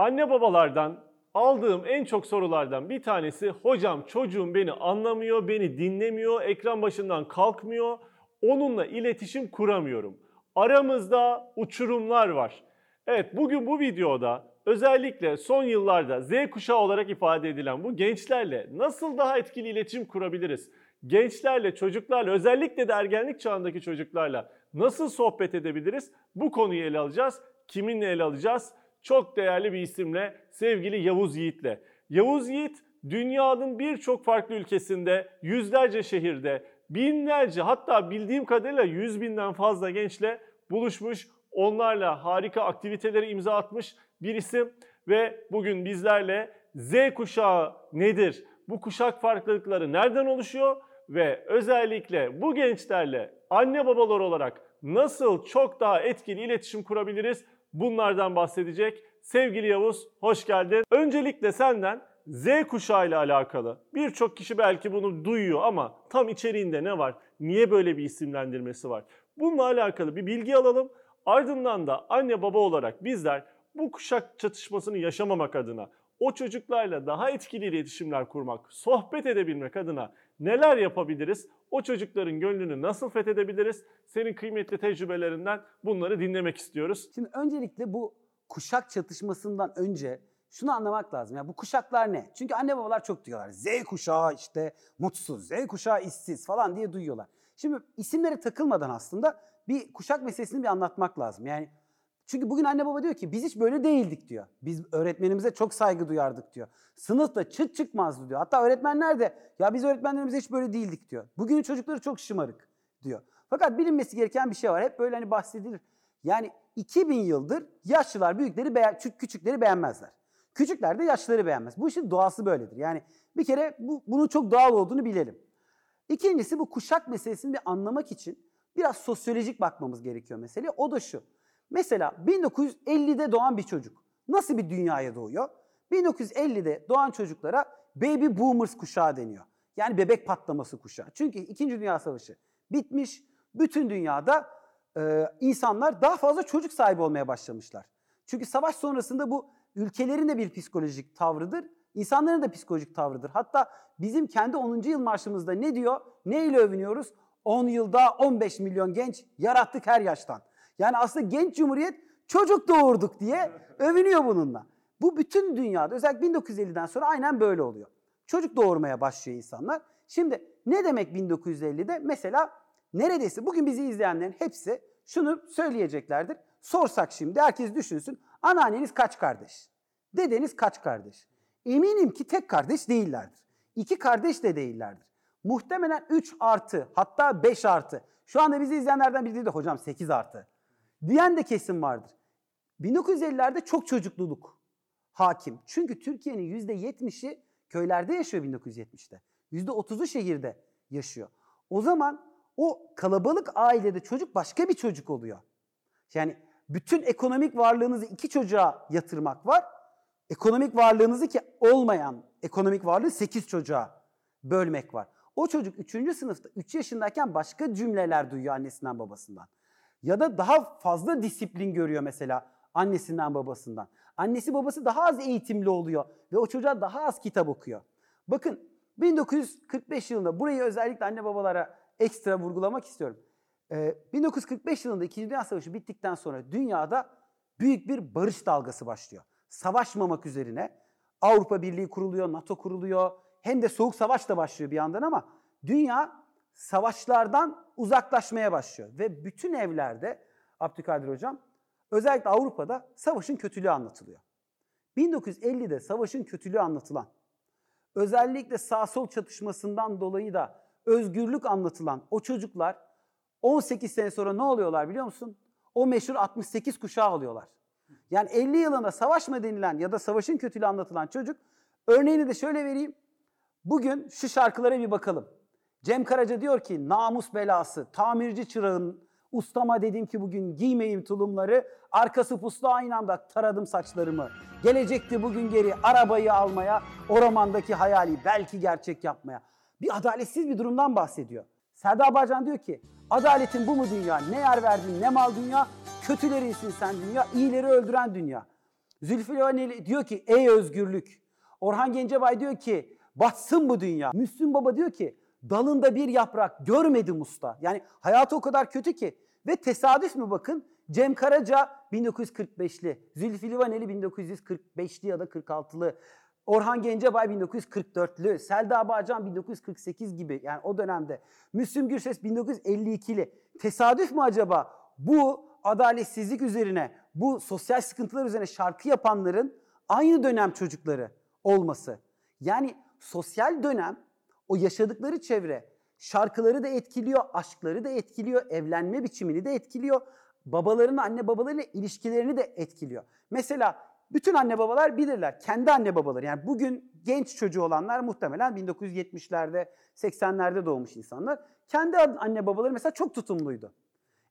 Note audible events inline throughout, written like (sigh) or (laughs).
Anne babalardan aldığım en çok sorulardan bir tanesi hocam çocuğum beni anlamıyor, beni dinlemiyor, ekran başından kalkmıyor, onunla iletişim kuramıyorum. Aramızda uçurumlar var. Evet bugün bu videoda özellikle son yıllarda Z kuşağı olarak ifade edilen bu gençlerle nasıl daha etkili iletişim kurabiliriz? Gençlerle, çocuklarla, özellikle de ergenlik çağındaki çocuklarla nasıl sohbet edebiliriz? Bu konuyu ele alacağız. Kiminle ele alacağız? Çok değerli bir isimle sevgili Yavuz Yiğit'le. Yavuz Yiğit dünyanın birçok farklı ülkesinde, yüzlerce şehirde, binlerce hatta bildiğim kadarıyla yüz binden fazla gençle buluşmuş. Onlarla harika aktiviteleri imza atmış bir isim ve bugün bizlerle Z kuşağı nedir? Bu kuşak farklılıkları nereden oluşuyor? Ve özellikle bu gençlerle anne babalar olarak nasıl çok daha etkili iletişim kurabiliriz? Bunlardan bahsedecek. Sevgili Yavuz hoş geldin. Öncelikle senden Z kuşağı ile alakalı birçok kişi belki bunu duyuyor ama tam içeriğinde ne var? Niye böyle bir isimlendirmesi var? Bununla alakalı bir bilgi alalım. Ardından da anne baba olarak bizler bu kuşak çatışmasını yaşamamak adına, o çocuklarla daha etkili iletişimler kurmak, sohbet edebilmek adına neler yapabiliriz? O çocukların gönlünü nasıl fethedebiliriz? Senin kıymetli tecrübelerinden bunları dinlemek istiyoruz. Şimdi öncelikle bu kuşak çatışmasından önce şunu anlamak lazım. Ya bu kuşaklar ne? Çünkü anne babalar çok diyorlar. Z kuşağı işte mutsuz, Z kuşağı işsiz falan diye duyuyorlar. Şimdi isimlere takılmadan aslında bir kuşak meselesini bir anlatmak lazım. Yani çünkü bugün anne baba diyor ki biz hiç böyle değildik diyor. Biz öğretmenimize çok saygı duyardık diyor. Sınıfta çıt çıkmazdı diyor. Hatta öğretmenler de ya biz öğretmenlerimize hiç böyle değildik diyor. Bugünün çocukları çok şımarık diyor. Fakat bilinmesi gereken bir şey var. Hep böyle hani bahsedilir. Yani 2000 yıldır yaşlılar büyükleri beğen, küçükleri beğenmezler. Küçükler de yaşlıları beğenmez. Bu işin doğası böyledir. Yani bir kere bu, bunun çok doğal olduğunu bilelim. İkincisi bu kuşak meselesini bir anlamak için biraz sosyolojik bakmamız gerekiyor meseleye. O da şu. Mesela 1950'de doğan bir çocuk nasıl bir dünyaya doğuyor? 1950'de doğan çocuklara baby boomers kuşağı deniyor. Yani bebek patlaması kuşağı. Çünkü 2. Dünya Savaşı bitmiş. Bütün dünyada e, insanlar daha fazla çocuk sahibi olmaya başlamışlar. Çünkü savaş sonrasında bu ülkelerin de bir psikolojik tavrıdır. İnsanların da psikolojik tavrıdır. Hatta bizim kendi 10. yıl marşımızda ne diyor? Ne ile övünüyoruz? 10 yılda 15 milyon genç yarattık her yaştan. Yani aslında genç cumhuriyet çocuk doğurduk diye övünüyor bununla. Bu bütün dünyada özellikle 1950'den sonra aynen böyle oluyor. Çocuk doğurmaya başlıyor insanlar. Şimdi ne demek 1950'de? Mesela neredeyse bugün bizi izleyenlerin hepsi şunu söyleyeceklerdir. Sorsak şimdi herkes düşünsün. Anneanneniz kaç kardeş? Dedeniz kaç kardeş? Eminim ki tek kardeş değillerdir. İki kardeş de değillerdir. Muhtemelen 3 artı hatta 5 artı. Şu anda bizi izleyenlerden biri de hocam 8 artı. Diyen de kesim vardır. 1950'lerde çok çocukluluk hakim. Çünkü Türkiye'nin %70'i köylerde yaşıyor 1970'te. %30'u şehirde yaşıyor. O zaman o kalabalık ailede çocuk başka bir çocuk oluyor. Yani bütün ekonomik varlığınızı iki çocuğa yatırmak var. Ekonomik varlığınızı ki olmayan ekonomik varlığı 8 çocuğa bölmek var. O çocuk 3. sınıfta 3 yaşındayken başka cümleler duyuyor annesinden babasından. Ya da daha fazla disiplin görüyor mesela annesinden babasından. Annesi babası daha az eğitimli oluyor ve o çocuğa daha az kitap okuyor. Bakın 1945 yılında burayı özellikle anne babalara ekstra vurgulamak istiyorum. Ee, 1945 yılında 2. Dünya Savaşı bittikten sonra dünyada büyük bir barış dalgası başlıyor. Savaşmamak üzerine Avrupa Birliği kuruluyor, NATO kuruluyor. Hem de Soğuk Savaş da başlıyor bir yandan ama dünya savaşlardan uzaklaşmaya başlıyor. Ve bütün evlerde Abdülkadir Hocam özellikle Avrupa'da savaşın kötülüğü anlatılıyor. 1950'de savaşın kötülüğü anlatılan, özellikle sağ sol çatışmasından dolayı da özgürlük anlatılan o çocuklar 18 sene sonra ne oluyorlar biliyor musun? O meşhur 68 kuşağı oluyorlar. Yani 50 yılında savaş mı denilen ya da savaşın kötülüğü anlatılan çocuk örneğini de şöyle vereyim. Bugün şu şarkılara bir bakalım. Cem Karaca diyor ki namus belası, tamirci çırağın, ustama dedim ki bugün giymeyeyim tulumları, arkası puslu aynı anda taradım saçlarımı. Gelecekti bugün geri arabayı almaya, o romandaki hayali belki gerçek yapmaya. Bir adaletsiz bir durumdan bahsediyor. Serdar Bağcan diyor ki adaletin bu mu dünya? Ne yer verdin ne mal dünya? Kötülerinsin sen dünya, iyileri öldüren dünya. Zülfü Livaneli diyor ki ey özgürlük. Orhan Gencebay diyor ki batsın bu dünya. Müslüm Baba diyor ki dalında bir yaprak görmedim usta. Yani hayatı o kadar kötü ki. Ve tesadüf mü bakın Cem Karaca 1945'li, Zülfü Livaneli 1945'li ya da 46'lı, Orhan Gencebay 1944'lü, Selda Bağcan 1948 gibi yani o dönemde. Müslüm Gürses 1952'li. Tesadüf mü acaba bu adaletsizlik üzerine, bu sosyal sıkıntılar üzerine şarkı yapanların aynı dönem çocukları olması? Yani sosyal dönem o yaşadıkları çevre şarkıları da etkiliyor, aşkları da etkiliyor, evlenme biçimini de etkiliyor. Babaların anne babalarıyla ilişkilerini de etkiliyor. Mesela bütün anne babalar bilirler. Kendi anne babaları yani bugün genç çocuğu olanlar muhtemelen 1970'lerde 80'lerde doğmuş insanlar. Kendi anne babaları mesela çok tutumluydu.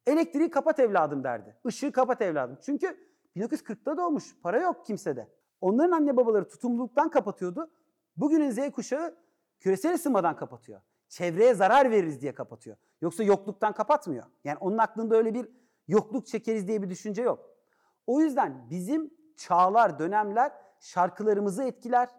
Elektriği kapat evladım derdi. Işığı kapat evladım. Çünkü 1940'ta doğmuş. Para yok kimsede. Onların anne babaları tutumluluktan kapatıyordu. Bugünün Z kuşağı küresel ısınmadan kapatıyor. Çevreye zarar veririz diye kapatıyor. Yoksa yokluktan kapatmıyor. Yani onun aklında öyle bir yokluk çekeriz diye bir düşünce yok. O yüzden bizim çağlar, dönemler şarkılarımızı etkiler,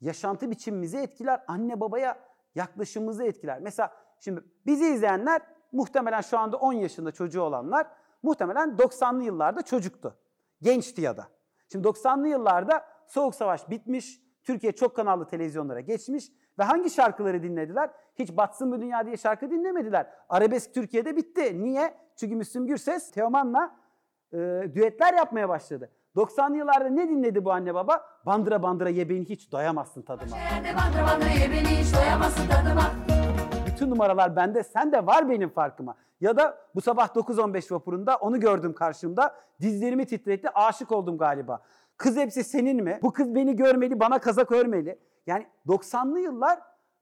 yaşantı biçimimizi etkiler, anne babaya yaklaşımımızı etkiler. Mesela şimdi bizi izleyenler muhtemelen şu anda 10 yaşında çocuğu olanlar muhtemelen 90'lı yıllarda çocuktu. Gençti ya da. Şimdi 90'lı yıllarda Soğuk Savaş bitmiş, Türkiye çok kanallı televizyonlara geçmiş ve hangi şarkıları dinlediler? Hiç Batsın Bu Dünya diye şarkı dinlemediler. Arabesk Türkiye'de bitti. Niye? Çünkü Müslüm Gürses Teoman'la e, düetler yapmaya başladı. 90'lı yıllarda ne dinledi bu anne baba? Bandıra bandıra ye beni hiç doyamazsın tadıma. Bandıra bandıra ye beni hiç doyamazsın tadıma. Bütün numaralar bende, sen de var benim farkıma. Ya da bu sabah 9.15 vapurunda onu gördüm karşımda. Dizlerimi titretti, aşık oldum galiba. Kız hepsi senin mi? Bu kız beni görmeli, bana kazak örmeli. Yani 90'lı yıllar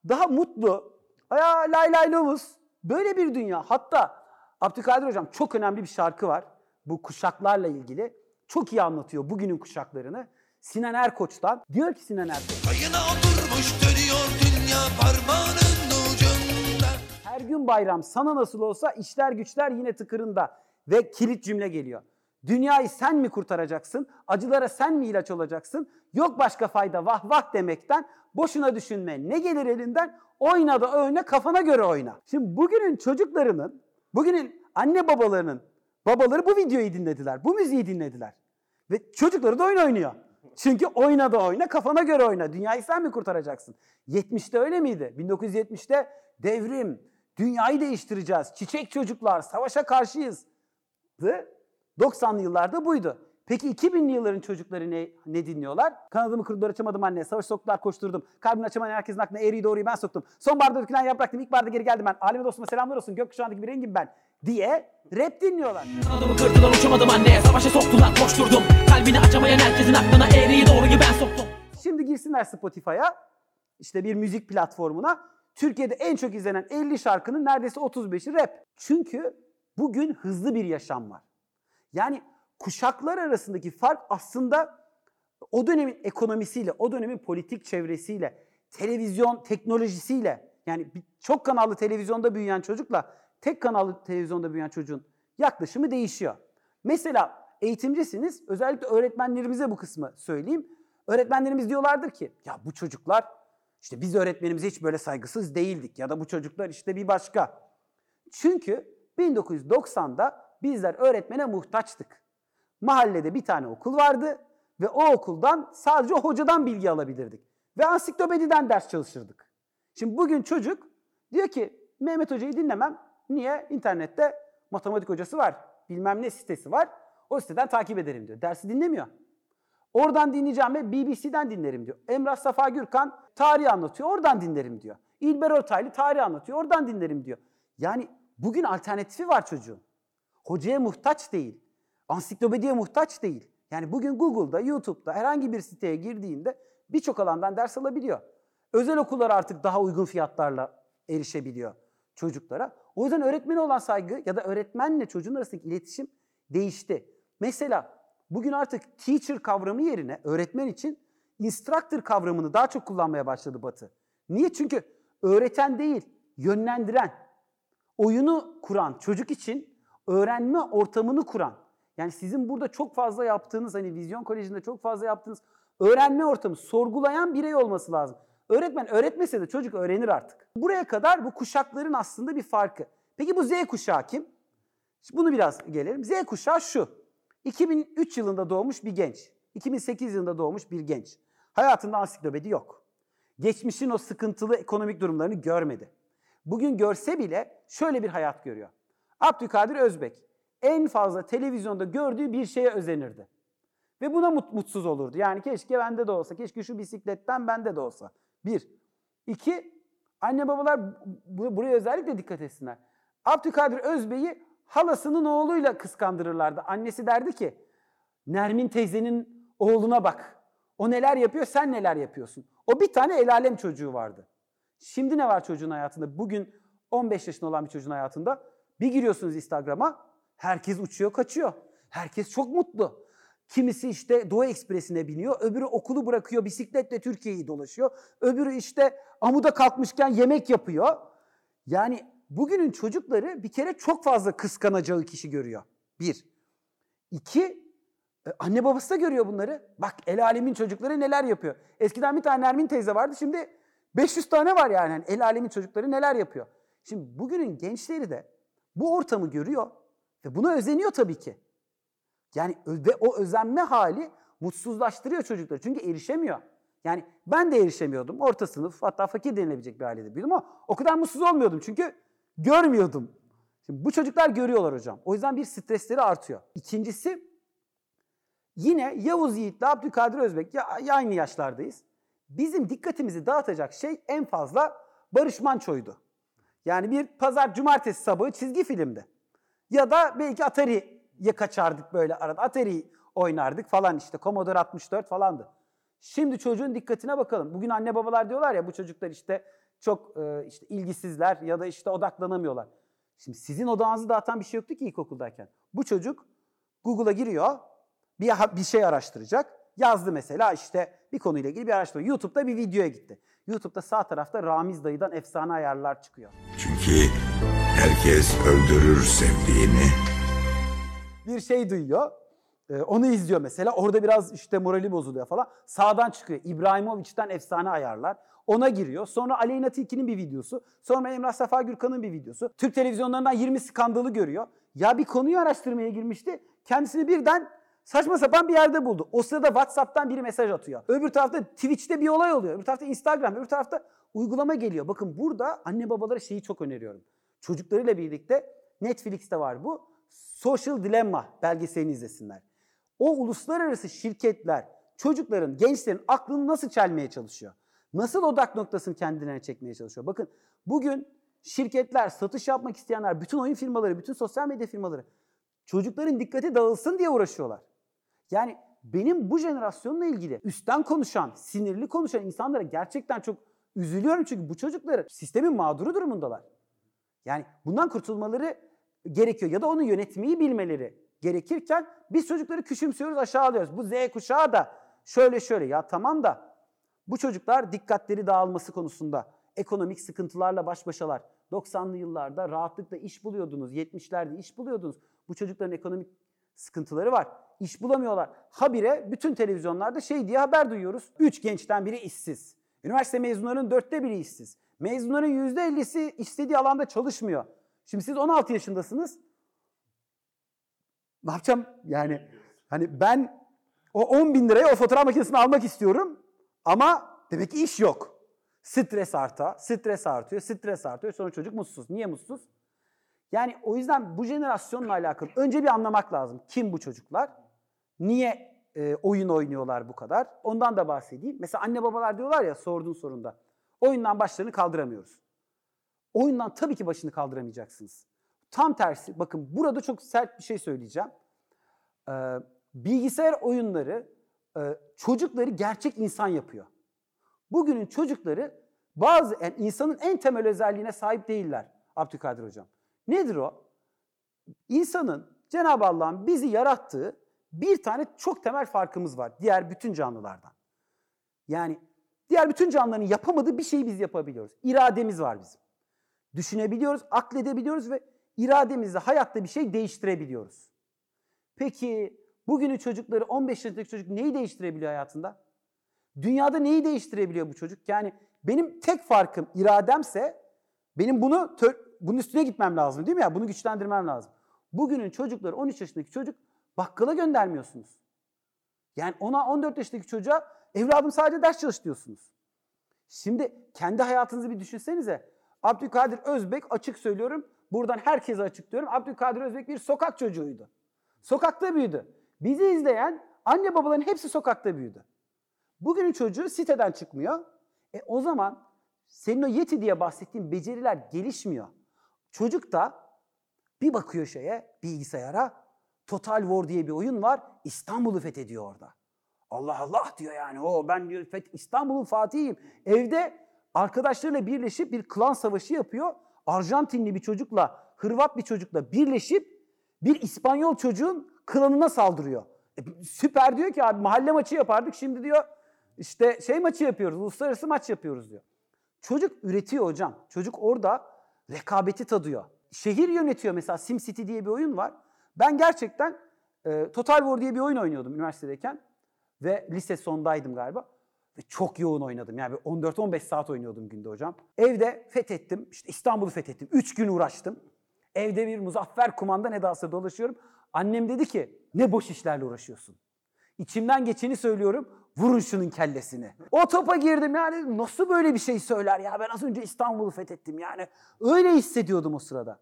daha mutlu. Ya lay lay lovuz. Böyle bir dünya. Hatta Abdülkadir Hocam çok önemli bir şarkı var. Bu kuşaklarla ilgili. Çok iyi anlatıyor bugünün kuşaklarını. Sinan Erkoç'tan. Diyor ki Sinan Erkoç. Payına oturmuş dönüyor dünya parmağının ucunda. Her gün bayram sana nasıl olsa işler güçler yine tıkırında. Ve kilit cümle geliyor. Dünyayı sen mi kurtaracaksın? Acılara sen mi ilaç olacaksın? Yok başka fayda vah vah demekten boşuna düşünme. Ne gelir elinden? Oyna da oyna kafana göre oyna. Şimdi bugünün çocuklarının, bugünün anne babalarının babaları bu videoyu dinlediler. Bu müziği dinlediler. Ve çocukları da oyun oynuyor. Çünkü oyna da oyna, kafana göre oyna. Dünyayı sen mi kurtaracaksın? 70'te öyle miydi? 1970'te devrim, dünyayı değiştireceğiz, çiçek çocuklar, savaşa karşıyız. 90'lı yıllarda buydu. Peki 2000'li yılların çocukları ne, ne dinliyorlar? Kanadımı kırdılar açamadım anne. Savaş soktular koşturdum. Kalbini açamayan herkesin aklına eğriyi doğruyu ben soktum. Sonbaharda dökülen yapraktım. İlkbaharda geri geldim ben. Aleme dostuma selamlar olsun. Gökkuşağındaki bir rengim ben. Diye rap dinliyorlar. Kanadımı kırdılar uçamadım anne Savaşa soktular koşturdum Kalbini açamayan herkesin aklına eğriyi doğruyu ben soktum Şimdi girsinler Spotify'a. işte bir müzik platformuna. Türkiye'de en çok izlenen 50 şarkının neredeyse 35'i rap. Çünkü bugün hızlı bir yaşam var. Yani kuşaklar arasındaki fark aslında o dönemin ekonomisiyle, o dönemin politik çevresiyle, televizyon teknolojisiyle yani çok kanallı televizyonda büyüyen çocukla tek kanallı televizyonda büyüyen çocuğun yaklaşımı değişiyor. Mesela eğitimcisiniz, özellikle öğretmenlerimize bu kısmı söyleyeyim. Öğretmenlerimiz diyorlardır ki ya bu çocuklar işte biz öğretmenimize hiç böyle saygısız değildik ya da bu çocuklar işte bir başka. Çünkü 1990'da bizler öğretmene muhtaçtık. Mahallede bir tane okul vardı ve o okuldan sadece hocadan bilgi alabilirdik. Ve ansiklopediden ders çalışırdık. Şimdi bugün çocuk diyor ki Mehmet Hoca'yı dinlemem. Niye? İnternette matematik hocası var. Bilmem ne sitesi var. O siteden takip ederim diyor. Dersi dinlemiyor. Oradan dinleyeceğim ve BBC'den dinlerim diyor. Emrah Safa Gürkan tarih anlatıyor. Oradan dinlerim diyor. İlber Ortaylı tarih anlatıyor. Oradan dinlerim diyor. Yani bugün alternatifi var çocuğun. Hocaya muhtaç değil. Ansiklopediye muhtaç değil. Yani bugün Google'da, YouTube'da herhangi bir siteye girdiğinde birçok alandan ders alabiliyor. Özel okullar artık daha uygun fiyatlarla erişebiliyor çocuklara. O yüzden öğretmene olan saygı ya da öğretmenle çocuğun arasındaki iletişim değişti. Mesela bugün artık teacher kavramı yerine öğretmen için instructor kavramını daha çok kullanmaya başladı Batı. Niye? Çünkü öğreten değil, yönlendiren oyunu kuran çocuk için öğrenme ortamını kuran. Yani sizin burada çok fazla yaptığınız hani vizyon kolejinde çok fazla yaptığınız öğrenme ortamı sorgulayan birey olması lazım. Öğretmen öğretmese de çocuk öğrenir artık. Buraya kadar bu kuşakların aslında bir farkı. Peki bu Z kuşağı kim? Şimdi bunu biraz gelelim. Z kuşağı şu. 2003 yılında doğmuş bir genç. 2008 yılında doğmuş bir genç. Hayatında ansiklopedi yok. Geçmişin o sıkıntılı ekonomik durumlarını görmedi. Bugün görse bile şöyle bir hayat görüyor. Abdülkadir Özbek en fazla televizyonda gördüğü bir şeye özenirdi. Ve buna mut- mutsuz olurdu. Yani keşke bende de olsa, keşke şu bisikletten bende de olsa. Bir. İki, anne babalar bu- buraya özellikle dikkat etsinler. Abdülkadir Özbey'i halasının oğluyla kıskandırırlardı. Annesi derdi ki, Nermin teyzenin oğluna bak. O neler yapıyor, sen neler yapıyorsun. O bir tane el alem çocuğu vardı. Şimdi ne var çocuğun hayatında? Bugün 15 yaşında olan bir çocuğun hayatında bir giriyorsunuz Instagram'a, herkes uçuyor kaçıyor. Herkes çok mutlu. Kimisi işte Doğu Ekspresi'ne biniyor, öbürü okulu bırakıyor, bisikletle Türkiye'yi dolaşıyor. Öbürü işte amuda kalkmışken yemek yapıyor. Yani bugünün çocukları bir kere çok fazla kıskanacağı kişi görüyor. Bir. İki, e, anne babası da görüyor bunları. Bak el alemin çocukları neler yapıyor. Eskiden bir tane Nermin teyze vardı, şimdi 500 tane var yani. Yani el alemin çocukları neler yapıyor. Şimdi bugünün gençleri de bu ortamı görüyor ve buna özeniyor tabii ki. Yani ve o özenme hali mutsuzlaştırıyor çocukları. Çünkü erişemiyor. Yani ben de erişemiyordum. Orta sınıf hatta fakir denilebilecek bir ailede büyüdüm ama o kadar mutsuz olmuyordum. Çünkü görmüyordum. Şimdi bu çocuklar görüyorlar hocam. O yüzden bir stresleri artıyor. İkincisi yine Yavuz Yiğit'le Abdülkadir Özbek ya aynı yaşlardayız. Bizim dikkatimizi dağıtacak şey en fazla Barış Manço'ydu. Yani bir pazar cumartesi sabahı çizgi filmdi. Ya da belki Atari'ye kaçardık böyle arada. Atari oynardık falan işte. Commodore 64 falandı. Şimdi çocuğun dikkatine bakalım. Bugün anne babalar diyorlar ya bu çocuklar işte çok e, işte ilgisizler ya da işte odaklanamıyorlar. Şimdi sizin odağınızı dağıtan bir şey yoktu ki ilkokuldayken. Bu çocuk Google'a giriyor, bir, bir şey araştıracak. Yazdı mesela işte bir konuyla ilgili bir araştırma. YouTube'da bir videoya gitti. YouTube'da sağ tarafta Ramiz dayıdan efsane ayarlar çıkıyor. Çünkü herkes öldürür sevdiğini. bir şey duyuyor. Ee, onu izliyor mesela. Orada biraz işte morali bozuluyor falan. Sağdan çıkıyor. İbrahimovic'den efsane ayarlar. Ona giriyor. Sonra Aleyna Tilki'nin bir videosu. Sonra Emrah Safa Gürkan'ın bir videosu. Türk televizyonlarından 20 skandalı görüyor. Ya bir konuyu araştırmaya girmişti. Kendisini birden saçma sapan bir yerde buldu. O sırada WhatsApp'tan biri mesaj atıyor. Öbür tarafta Twitch'te bir olay oluyor. Öbür tarafta Instagram, öbür tarafta uygulama geliyor. Bakın burada anne babalara şeyi çok öneriyorum. Çocuklarıyla birlikte Netflix'te var bu. Social Dilemma belgeselini izlesinler. O uluslararası şirketler çocukların, gençlerin aklını nasıl çelmeye çalışıyor? Nasıl odak noktasını kendilerine çekmeye çalışıyor? Bakın bugün şirketler, satış yapmak isteyenler, bütün oyun firmaları, bütün sosyal medya firmaları çocukların dikkati dağılsın diye uğraşıyorlar. Yani benim bu jenerasyonla ilgili üstten konuşan, sinirli konuşan insanlara gerçekten çok üzülüyorum çünkü bu çocukları sistemin mağduru durumundalar. Yani bundan kurtulmaları gerekiyor ya da onu yönetmeyi bilmeleri gerekirken biz çocukları küçümsüyoruz, aşağılıyoruz. Bu Z kuşağı da şöyle şöyle ya tamam da bu çocuklar dikkatleri dağılması konusunda ekonomik sıkıntılarla baş başalar. 90'lı yıllarda rahatlıkla iş buluyordunuz, 70'lerde iş buluyordunuz. Bu çocukların ekonomik sıkıntıları var. İş bulamıyorlar. Habire bütün televizyonlarda şey diye haber duyuyoruz. Üç gençten biri işsiz. Üniversite mezunlarının dörtte biri işsiz. Mezunların yüzde ellisi istediği alanda çalışmıyor. Şimdi siz 16 yaşındasınız. Ne yapacağım? Yani hani ben o 10 bin liraya o fotoğraf makinesini almak istiyorum ama demek ki iş yok. Stres arta, stres artıyor, stres artıyor. Sonra çocuk mutsuz. Niye mutsuz? Yani o yüzden bu jenerasyonla alakalı önce bir anlamak lazım. Kim bu çocuklar? Niye e, oyun oynuyorlar bu kadar? Ondan da bahsedeyim. Mesela anne babalar diyorlar ya sorduğun sorunda. Oyundan başlarını kaldıramıyoruz. Oyundan tabii ki başını kaldıramayacaksınız. Tam tersi bakın burada çok sert bir şey söyleyeceğim. Ee, bilgisayar oyunları e, çocukları gerçek insan yapıyor. Bugünün çocukları bazı yani insanın en temel özelliğine sahip değiller Abdülkadir Hocam. Nedir o? İnsanın Cenab-ı Allah'ın bizi yarattığı bir tane çok temel farkımız var diğer bütün canlılardan. Yani diğer bütün canlıların yapamadığı bir şeyi biz yapabiliyoruz. İrademiz var bizim. Düşünebiliyoruz, akledebiliyoruz ve irademizle hayatta bir şey değiştirebiliyoruz. Peki bugünün çocukları 15 yaşındaki çocuk neyi değiştirebiliyor hayatında? Dünyada neyi değiştirebiliyor bu çocuk? Yani benim tek farkım irademse benim bunu bunun üstüne gitmem lazım değil mi ya? Bunu güçlendirmem lazım. Bugünün çocukları 13 yaşındaki çocuk bakkala göndermiyorsunuz. Yani ona 14 yaşındaki çocuğa evladım sadece ders çalış diyorsunuz. Şimdi kendi hayatınızı bir düşünsenize. Abdülkadir Özbek açık söylüyorum. Buradan herkese açıklıyorum. Abdülkadir Özbek bir sokak çocuğuydu. Sokakta büyüdü. Bizi izleyen anne babaların hepsi sokakta büyüdü. Bugünün çocuğu siteden çıkmıyor. E o zaman senin o yeti diye bahsettiğin beceriler gelişmiyor. Çocuk da bir bakıyor şeye bilgisayara. Total War diye bir oyun var. İstanbul'u fethediyor orada. Allah Allah diyor yani. O ben diyor İstanbul'un fatihiyim. Evde arkadaşlarıyla birleşip bir klan savaşı yapıyor. Arjantinli bir çocukla, Hırvat bir çocukla birleşip bir İspanyol çocuğun klanına saldırıyor. E, süper diyor ki abi mahalle maçı yapardık. Şimdi diyor işte şey maçı yapıyoruz, uluslararası maç yapıyoruz diyor. Çocuk üretiyor hocam. Çocuk orada rekabeti tadıyor. Şehir yönetiyor mesela SimCity diye bir oyun var. Ben gerçekten e, Total War diye bir oyun oynuyordum üniversitedeyken. Ve lise sondaydım galiba. Ve çok yoğun oynadım. Yani bir 14-15 saat oynuyordum günde hocam. Evde fethettim. İşte İstanbul'u fethettim. 3 gün uğraştım. Evde bir muzaffer kumandan edası dolaşıyorum. Annem dedi ki ne boş işlerle uğraşıyorsun. İçimden geçeni söylüyorum. Vurun şunun kellesini. O topa girdim yani nasıl böyle bir şey söyler ya ben az önce İstanbul'u fethettim yani. Öyle hissediyordum o sırada.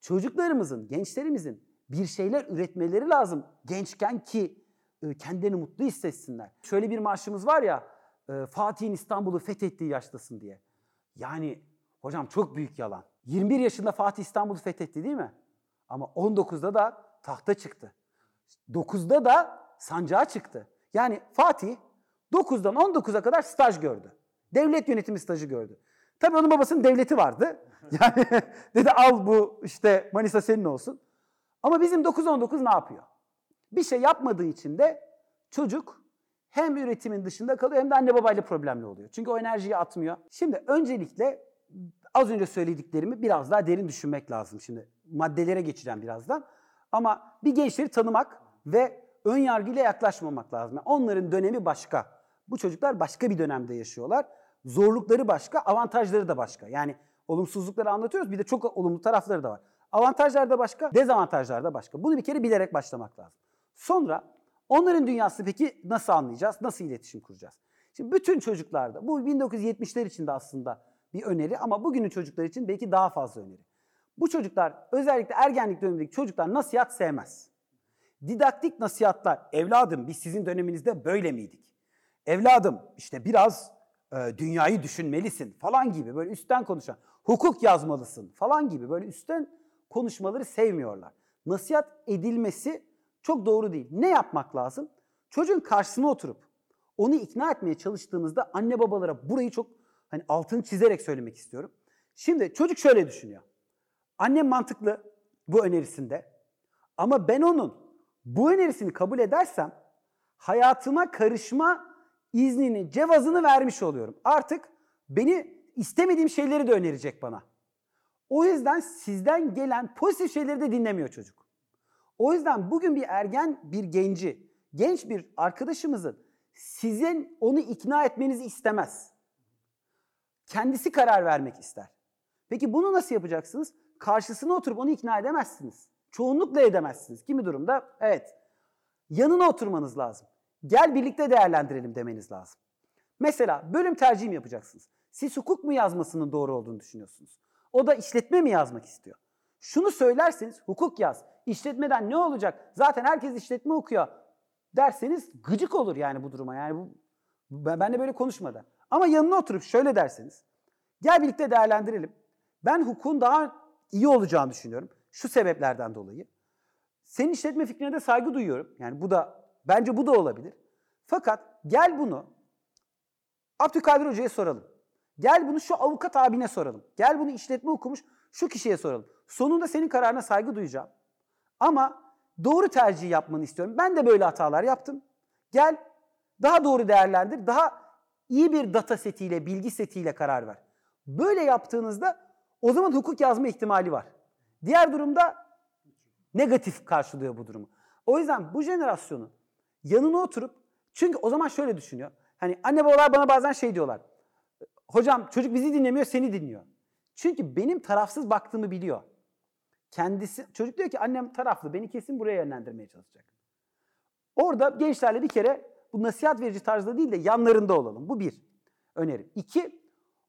Çocuklarımızın, gençlerimizin bir şeyler üretmeleri lazım gençken ki e, kendilerini mutlu hissetsinler. Şöyle bir marşımız var ya e, Fatih'in İstanbul'u fethettiği yaştasın diye. Yani hocam çok büyük yalan. 21 yaşında Fatih İstanbul'u fethetti değil mi? Ama 19'da da tahta çıktı. 9'da da sancağa çıktı. Yani Fatih 9'dan 19'a kadar staj gördü. Devlet yönetimi stajı gördü. Tabii onun babasının devleti vardı. (laughs) Yani dedi al bu işte Manisa senin olsun. Ama bizim 9-19 ne yapıyor? Bir şey yapmadığı için de çocuk hem üretimin dışında kalıyor hem de anne babayla problemli oluyor. Çünkü o enerjiyi atmıyor. Şimdi öncelikle az önce söylediklerimi biraz daha derin düşünmek lazım. Şimdi maddelere geçeceğim birazdan. Ama bir gençleri tanımak ve ön yargıyla yaklaşmamak lazım. Yani onların dönemi başka. Bu çocuklar başka bir dönemde yaşıyorlar. Zorlukları başka, avantajları da başka. Yani olumsuzlukları anlatıyoruz. Bir de çok olumlu tarafları da var. Avantajlar da başka, dezavantajlar da başka. Bunu bir kere bilerek başlamak lazım. Sonra onların dünyası peki nasıl anlayacağız? Nasıl iletişim kuracağız? Şimdi bütün çocuklarda, bu 1970'ler için de aslında bir öneri ama bugünün çocuklar için belki daha fazla öneri. Bu çocuklar özellikle ergenlik dönemindeki çocuklar nasihat sevmez. Didaktik nasihatlar, evladım biz sizin döneminizde böyle miydik? Evladım işte biraz e, dünyayı düşünmelisin falan gibi böyle üstten konuşan, hukuk yazmalısın falan gibi böyle üstten konuşmaları sevmiyorlar. Nasihat edilmesi çok doğru değil. Ne yapmak lazım? Çocuğun karşısına oturup onu ikna etmeye çalıştığınızda anne babalara burayı çok hani altını çizerek söylemek istiyorum. Şimdi çocuk şöyle düşünüyor. Annem mantıklı bu önerisinde ama ben onun bu önerisini kabul edersem hayatıma karışma iznini, cevazını vermiş oluyorum. Artık beni istemediğim şeyleri de önerecek bana. O yüzden sizden gelen pozitif şeyleri de dinlemiyor çocuk. O yüzden bugün bir ergen, bir genci, genç bir arkadaşımızın sizin onu ikna etmenizi istemez. Kendisi karar vermek ister. Peki bunu nasıl yapacaksınız? Karşısına oturup onu ikna edemezsiniz. Çoğunlukla edemezsiniz. Kimi durumda evet. Yanına oturmanız lazım. Gel birlikte değerlendirelim demeniz lazım. Mesela bölüm tercihi mi yapacaksınız? Siz hukuk mu yazmasının doğru olduğunu düşünüyorsunuz? O da işletme mi yazmak istiyor? Şunu söylerseniz hukuk yaz. İşletmeden ne olacak? Zaten herkes işletme okuyor derseniz gıcık olur yani bu duruma. Yani bu ben, ben de böyle konuşmadan. Ama yanına oturup şöyle derseniz. Gel birlikte değerlendirelim. Ben hukukun daha iyi olacağını düşünüyorum. Şu sebeplerden dolayı. Senin işletme fikrine de saygı duyuyorum. Yani bu da bence bu da olabilir. Fakat gel bunu Abdülkadir Hoca'ya soralım. Gel bunu şu avukat abine soralım. Gel bunu işletme okumuş şu kişiye soralım. Sonunda senin kararına saygı duyacağım. Ama doğru tercih yapmanı istiyorum. Ben de böyle hatalar yaptım. Gel daha doğru değerlendir. Daha iyi bir data setiyle, bilgi setiyle karar ver. Böyle yaptığınızda o zaman hukuk yazma ihtimali var. Diğer durumda negatif karşılıyor bu durumu. O yüzden bu jenerasyonun yanına oturup çünkü o zaman şöyle düşünüyor. Hani anne babalar bana bazen şey diyorlar. Hocam çocuk bizi dinlemiyor, seni dinliyor. Çünkü benim tarafsız baktığımı biliyor. Kendisi çocuk diyor ki annem taraflı, beni kesin buraya yönlendirmeye çalışacak. Orada gençlerle bir kere bu nasihat verici tarzda değil de yanlarında olalım. Bu bir önerim. İki,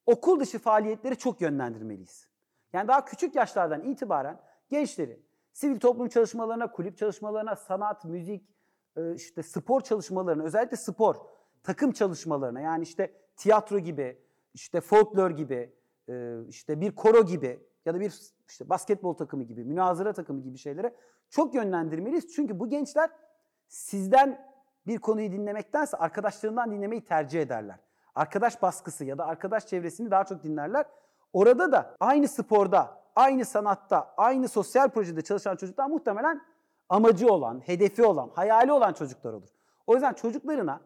okul dışı faaliyetleri çok yönlendirmeliyiz. Yani daha küçük yaşlardan itibaren gençleri sivil toplum çalışmalarına, kulüp çalışmalarına, sanat, müzik, e, işte spor çalışmalarına, özellikle spor, takım çalışmalarına yani işte tiyatro gibi, işte folklor gibi, e, işte bir koro gibi ya da bir işte basketbol takımı gibi, münazara takımı gibi şeylere çok yönlendirmeliyiz. Çünkü bu gençler sizden bir konuyu dinlemektense arkadaşlarından dinlemeyi tercih ederler. Arkadaş baskısı ya da arkadaş çevresini daha çok dinlerler. Orada da aynı sporda, aynı sanatta, aynı sosyal projede çalışan çocuklar muhtemelen amacı olan, hedefi olan, hayali olan çocuklar olur. O yüzden çocuklarına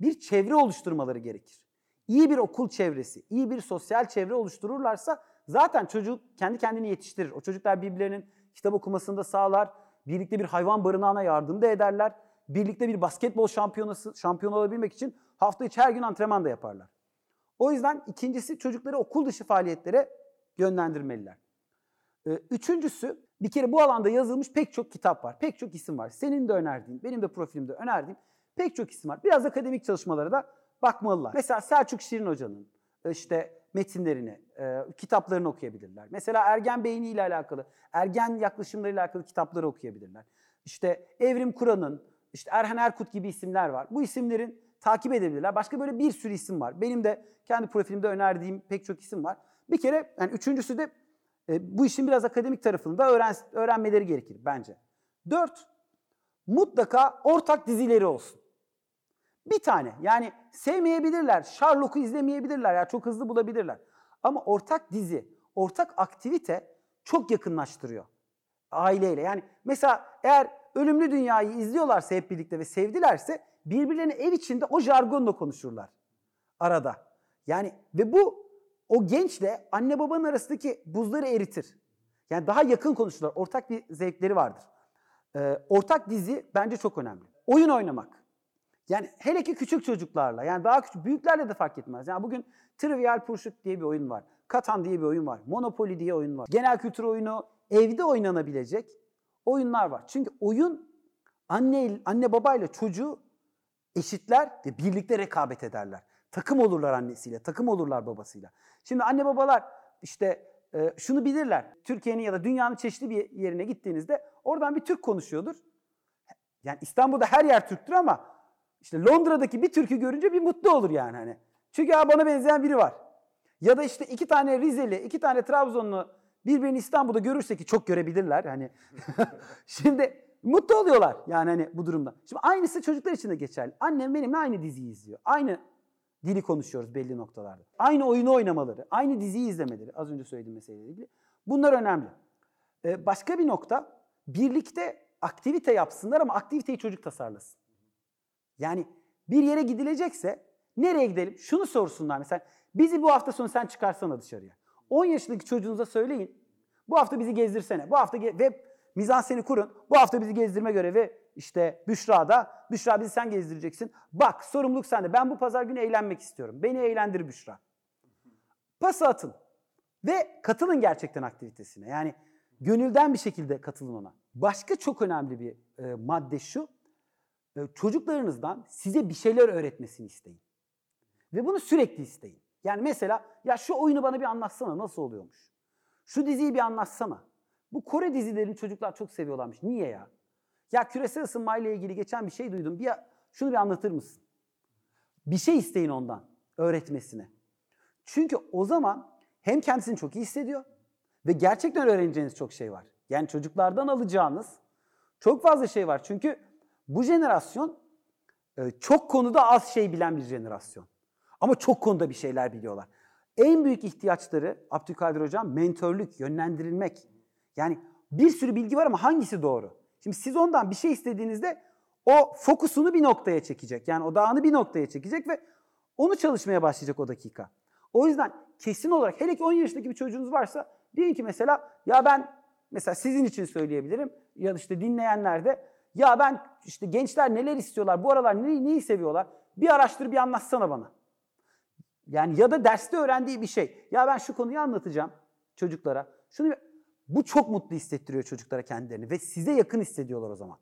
bir çevre oluşturmaları gerekir. İyi bir okul çevresi, iyi bir sosyal çevre oluştururlarsa zaten çocuk kendi kendini yetiştirir. O çocuklar birbirlerinin kitap okumasını da sağlar, birlikte bir hayvan barınağına yardım da ederler. Birlikte bir basketbol şampiyonası şampiyon olabilmek için hafta içi her gün antrenman da yaparlar. O yüzden ikincisi çocukları okul dışı faaliyetlere yönlendirmeliler. Ee, Üçüncüsü bir kere bu alanda yazılmış pek çok kitap var. Pek çok isim var. Senin de önerdiğin, benim de profilimde önerdiğim pek çok isim var. Biraz akademik çalışmalara da bakmalılar. Mesela Selçuk Şirin Hoca'nın işte metinlerini, e, kitaplarını okuyabilirler. Mesela ergen beyni ile alakalı, ergen yaklaşımlarıyla alakalı kitapları okuyabilirler. İşte Evrim Kur'an'ın, işte Erhan Erkut gibi isimler var. Bu isimlerin takip edebilirler. Başka böyle bir sürü isim var. Benim de kendi profilimde önerdiğim pek çok isim var. Bir kere yani üçüncüsü de e, bu işin biraz akademik tarafını da öğren, öğrenmeleri gerekir bence. Dört, mutlaka ortak dizileri olsun. Bir tane yani sevmeyebilirler, Sherlock'u izlemeyebilirler ya çok hızlı bulabilirler. Ama ortak dizi, ortak aktivite çok yakınlaştırıyor aileyle. Yani mesela eğer Ölümlü Dünya'yı izliyorlarsa hep birlikte ve sevdilerse birbirlerine ev içinde o jargonla konuşurlar arada. Yani ve bu o gençle anne babanın arasındaki buzları eritir. Yani daha yakın konuşurlar. Ortak bir zevkleri vardır. Ee, ortak dizi bence çok önemli. Oyun oynamak. Yani hele ki küçük çocuklarla yani daha küçük büyüklerle de fark etmez. Yani bugün Trivial Pursuit diye bir oyun var. Katan diye bir oyun var. Monopoly diye oyun var. Genel kültür oyunu evde oynanabilecek oyunlar var. Çünkü oyun anne anne babayla çocuğu eşitler ve birlikte rekabet ederler. Takım olurlar annesiyle, takım olurlar babasıyla. Şimdi anne babalar işte e, şunu bilirler. Türkiye'nin ya da dünyanın çeşitli bir yerine gittiğinizde oradan bir Türk konuşuyordur. Yani İstanbul'da her yer Türktür ama işte Londra'daki bir Türk'ü görünce bir mutlu olur yani hani. Çünkü ya bana benzeyen biri var. Ya da işte iki tane Rizeli, iki tane Trabzonlu birbirini İstanbul'da görürse ki çok görebilirler hani. (laughs) Şimdi mutlu oluyorlar yani hani bu durumda. Şimdi aynısı çocuklar için de geçerli. Annem benimle aynı diziyi izliyor. Aynı dili konuşuyoruz belli noktalarda. Aynı oyunu oynamaları, aynı diziyi izlemeleri az önce söylediğim meseleyle ilgili. Bunlar önemli. Ee, başka bir nokta birlikte aktivite yapsınlar ama aktiviteyi çocuk tasarlasın. Yani bir yere gidilecekse nereye gidelim? Şunu sorsunlar mesela. Bizi bu hafta sonu sen çıkarsana dışarıya. 10 yaşındaki çocuğunuza söyleyin. Bu hafta bizi gezdirsene. Bu hafta ge- mizanseni kurun. Bu hafta bizi gezdirme görevi işte Büşra'da. Büşra bizi sen gezdireceksin. Bak sorumluluk sende. Ben bu pazar günü eğlenmek istiyorum. Beni eğlendir Büşra. Pası atın. Ve katılın gerçekten aktivitesine. Yani gönülden bir şekilde katılın ona. Başka çok önemli bir e, madde şu. E, çocuklarınızdan size bir şeyler öğretmesini isteyin. Ve bunu sürekli isteyin. Yani mesela ya şu oyunu bana bir anlatsana nasıl oluyormuş. Şu diziyi bir anlatsana. Bu Kore dizilerini çocuklar çok seviyorlarmış. Niye ya? Ya küresel ısınmayla ilgili geçen bir şey duydum. Bir şunu bir anlatır mısın? Bir şey isteyin ondan öğretmesine. Çünkü o zaman hem kendisini çok iyi hissediyor ve gerçekten öğreneceğiniz çok şey var. Yani çocuklardan alacağınız çok fazla şey var. Çünkü bu jenerasyon e, çok konuda az şey bilen bir jenerasyon. Ama çok konuda bir şeyler biliyorlar. En büyük ihtiyaçları Abdülkadir Hocam mentörlük, yönlendirilmek. Yani bir sürü bilgi var ama hangisi doğru? Şimdi siz ondan bir şey istediğinizde o fokusunu bir noktaya çekecek. Yani odağını bir noktaya çekecek ve onu çalışmaya başlayacak o dakika. O yüzden kesin olarak hele ki 10 yaşındaki bir çocuğunuz varsa deyin ki mesela ya ben mesela sizin için söyleyebilirim ya işte dinleyenler de Ya ben işte gençler neler istiyorlar, bu aralar neyi, neyi seviyorlar? Bir araştır bir anlatsana bana. Yani ya da derste öğrendiği bir şey. Ya ben şu konuyu anlatacağım çocuklara. Şunu bu çok mutlu hissettiriyor çocuklara kendilerini ve size yakın hissediyorlar o zaman.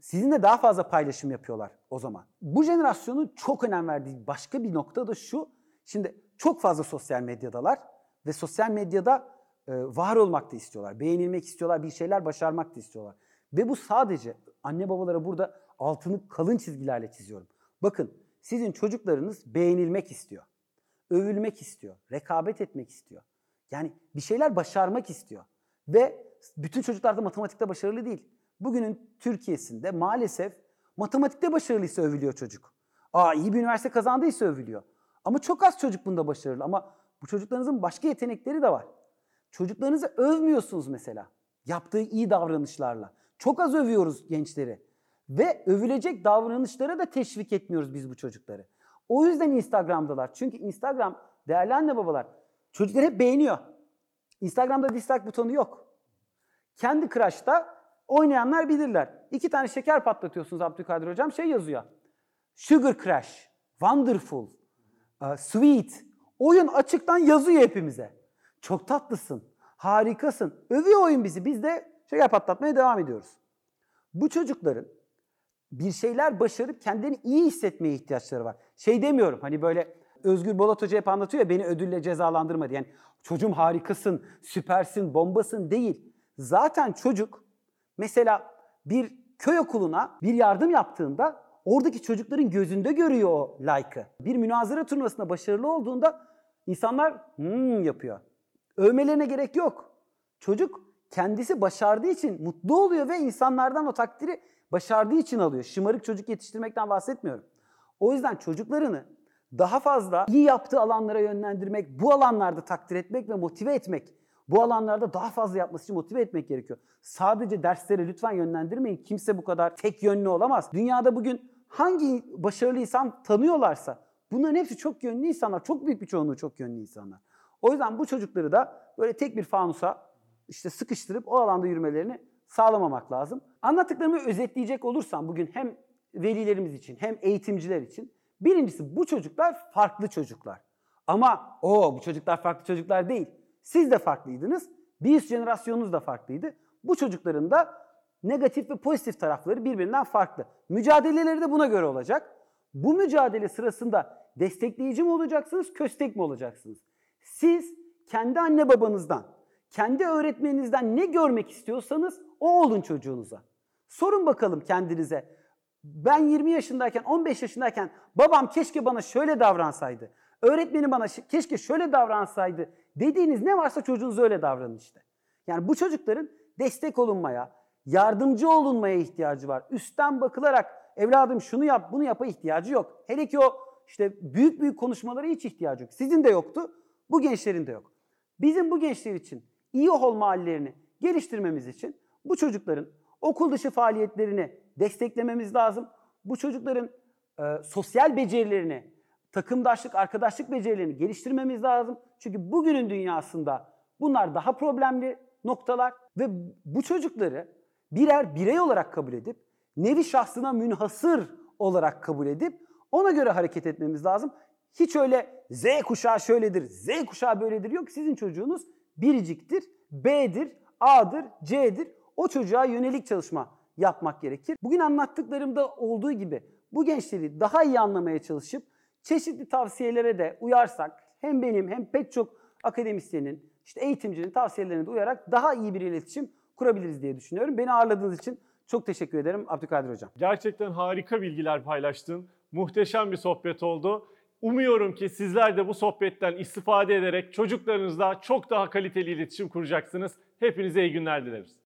Sizinle daha fazla paylaşım yapıyorlar o zaman. Bu jenerasyonun çok önem verdiği başka bir nokta da şu. Şimdi çok fazla sosyal medyadalar ve sosyal medyada e, var olmak da istiyorlar. Beğenilmek istiyorlar, bir şeyler başarmak da istiyorlar. Ve bu sadece anne babalara burada altını kalın çizgilerle çiziyorum. Bakın sizin çocuklarınız beğenilmek istiyor. Övülmek istiyor. Rekabet etmek istiyor. Yani bir şeyler başarmak istiyor. Ve bütün çocuklar da matematikte başarılı değil. Bugünün Türkiye'sinde maalesef matematikte başarılıysa övülüyor çocuk. Aa iyi bir üniversite kazandıysa övülüyor. Ama çok az çocuk bunda başarılı. Ama bu çocuklarınızın başka yetenekleri de var. Çocuklarınızı övmüyorsunuz mesela. Yaptığı iyi davranışlarla. Çok az övüyoruz gençleri. Ve övülecek davranışlara da teşvik etmiyoruz biz bu çocukları. O yüzden Instagram'dalar. Çünkü Instagram değerli anne babalar çocuklar hep beğeniyor. Instagram'da dislike butonu yok. Kendi Crush'ta oynayanlar bilirler. İki tane şeker patlatıyorsunuz Abdülkadir Hocam şey yazıyor. Sugar Crush, Wonderful, uh, Sweet. Oyun açıktan yazıyor hepimize. Çok tatlısın, harikasın. Övüyor oyun bizi. Biz de şeker patlatmaya devam ediyoruz. Bu çocukların bir şeyler başarıp kendini iyi hissetmeye ihtiyaçları var. Şey demiyorum hani böyle Özgür Bolat Hoca hep anlatıyor ya beni ödülle cezalandırma diye. Yani çocuğum harikasın, süpersin, bombasın değil. Zaten çocuk mesela bir köy okuluna bir yardım yaptığında oradaki çocukların gözünde görüyor o like'ı. Bir münazara turnuvasında başarılı olduğunda insanlar hmm yapıyor. Övmelerine gerek yok. Çocuk kendisi başardığı için mutlu oluyor ve insanlardan o takdiri başardığı için alıyor. Şımarık çocuk yetiştirmekten bahsetmiyorum. O yüzden çocuklarını daha fazla iyi yaptığı alanlara yönlendirmek, bu alanlarda takdir etmek ve motive etmek, bu alanlarda daha fazla yapması için motive etmek gerekiyor. Sadece derslere lütfen yönlendirmeyin. Kimse bu kadar tek yönlü olamaz. Dünyada bugün hangi başarılı insan tanıyorlarsa bunların hepsi çok yönlü insanlar. Çok büyük bir çoğunluğu çok yönlü insanlar. O yüzden bu çocukları da böyle tek bir fanusa işte sıkıştırıp o alanda yürümelerini sağlamamak lazım. Anlattıklarımı özetleyecek olursam bugün hem velilerimiz için hem eğitimciler için birincisi bu çocuklar farklı çocuklar. Ama o bu çocuklar farklı çocuklar değil. Siz de farklıydınız. Bir üst jenerasyonunuz da farklıydı. Bu çocukların da negatif ve pozitif tarafları birbirinden farklı. Mücadeleleri de buna göre olacak. Bu mücadele sırasında destekleyici mi olacaksınız, köstek mi olacaksınız? Siz kendi anne babanızdan, kendi öğretmeninizden ne görmek istiyorsanız o olun çocuğunuza. Sorun bakalım kendinize. Ben 20 yaşındayken, 15 yaşındayken babam keşke bana şöyle davransaydı. Öğretmenim bana keşke şöyle davransaydı dediğiniz ne varsa çocuğunuza öyle davranın işte. Yani bu çocukların destek olunmaya, yardımcı olunmaya ihtiyacı var. Üstten bakılarak evladım şunu yap, bunu yapa ihtiyacı yok. Hele ki o işte büyük büyük konuşmalara hiç ihtiyacı yok. Sizin de yoktu, bu gençlerin de yok. Bizim bu gençler için iyi olma hallerini geliştirmemiz için bu çocukların okul dışı faaliyetlerini desteklememiz lazım. Bu çocukların e, sosyal becerilerini, takımdaşlık, arkadaşlık becerilerini geliştirmemiz lazım. Çünkü bugünün dünyasında bunlar daha problemli noktalar ve bu çocukları birer birey olarak kabul edip nevi şahsına münhasır olarak kabul edip ona göre hareket etmemiz lazım. Hiç öyle Z kuşağı şöyledir, Z kuşağı böyledir yok. Sizin çocuğunuz biriciktir, B'dir, A'dır, C'dir. O çocuğa yönelik çalışma yapmak gerekir. Bugün anlattıklarımda olduğu gibi bu gençleri daha iyi anlamaya çalışıp çeşitli tavsiyelere de uyarsak hem benim hem pek çok akademisyenin, işte eğitimcinin tavsiyelerine de uyarak daha iyi bir iletişim kurabiliriz diye düşünüyorum. Beni ağırladığınız için çok teşekkür ederim Abdülkadir Hocam. Gerçekten harika bilgiler paylaştın. Muhteşem bir sohbet oldu. Umuyorum ki sizler de bu sohbetten istifade ederek çocuklarınızla çok daha kaliteli iletişim kuracaksınız. Hepinize iyi günler dileriz.